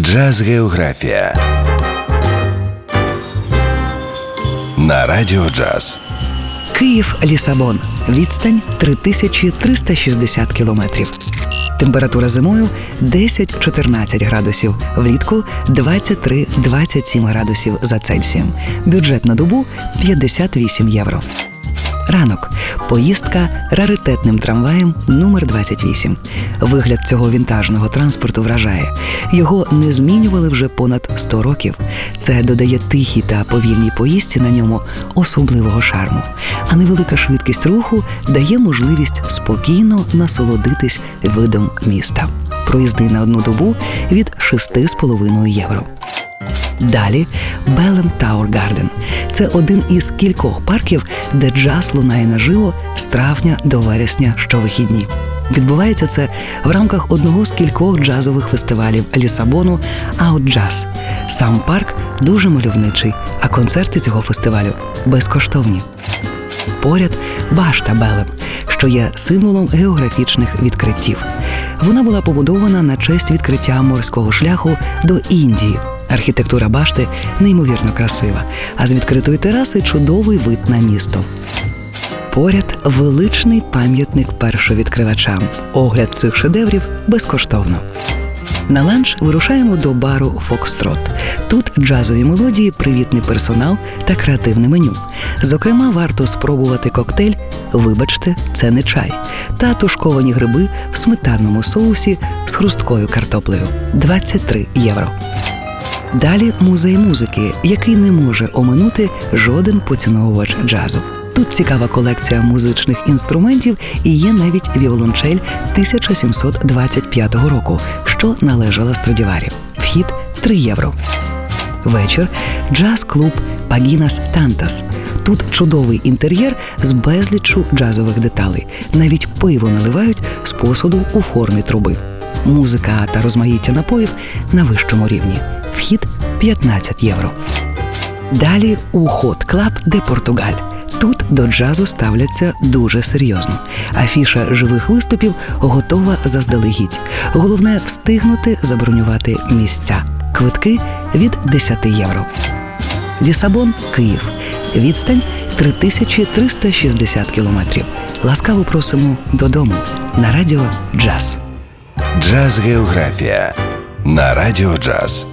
Джаз Географія на Радіо Джаз. Київ Лісабон. Відстань 3360 кілометрів. Температура зимою 10-14 градусів, влітку 23-27 градусів за Цельсієм. Бюджет на добу 58 євро. Ранок. Поїздка раритетним трамваєм номер 28 Вигляд цього вінтажного транспорту вражає. Його не змінювали вже понад 100 років. Це додає тихій та повільній поїздці на ньому особливого шарму. А невелика швидкість руху дає можливість спокійно насолодитись видом міста. Проїзди на одну добу від 6,5 євро. Далі Belém Tower Garden. Це один із кількох парків, де джаз лунає наживо з травня до вересня щовихідні. Відбувається це в рамках одного з кількох джазових фестивалів Лісабону Джаз. Сам парк дуже мальовничий, а концерти цього фестивалю безкоштовні. Поряд башта Белем, що є символом географічних відкриттів. Вона була побудована на честь відкриття морського шляху до Індії. Архітектура башти неймовірно красива, а з відкритої тераси чудовий вид на місто. Поряд величний пам'ятник першовідкривачам. Огляд цих шедеврів безкоштовно. На ланч вирушаємо до бару Фокстрот. Тут джазові мелодії, привітний персонал та креативне меню. Зокрема, варто спробувати коктейль Вибачте, це не чай та тушковані гриби в сметанному соусі з хрусткою картоплею 23 євро. Далі музей музики, який не може оминути жоден поціновувач джазу. Тут цікава колекція музичних інструментів і є навіть віолончель 1725 року, що належала Страдіварі. Вхід 3 євро. Вечір джаз-клуб Пагінас Тантас. Тут чудовий інтер'єр з безліччю джазових деталей. Навіть пиво наливають з посуду у формі труби. Музика та розмаїття напоїв на вищому рівні. Вхід 15 євро. Далі у Hot Clube de Portugal. Тут до джазу ставляться дуже серйозно. Афіша живих виступів готова заздалегідь. Головне встигнути забронювати місця. Квитки від 10 євро. Лісабон, Київ. Відстань 3360 кілометрів. Ласкаво просимо додому на радіо Джаз. Джаз Географія на Радіо Джаз.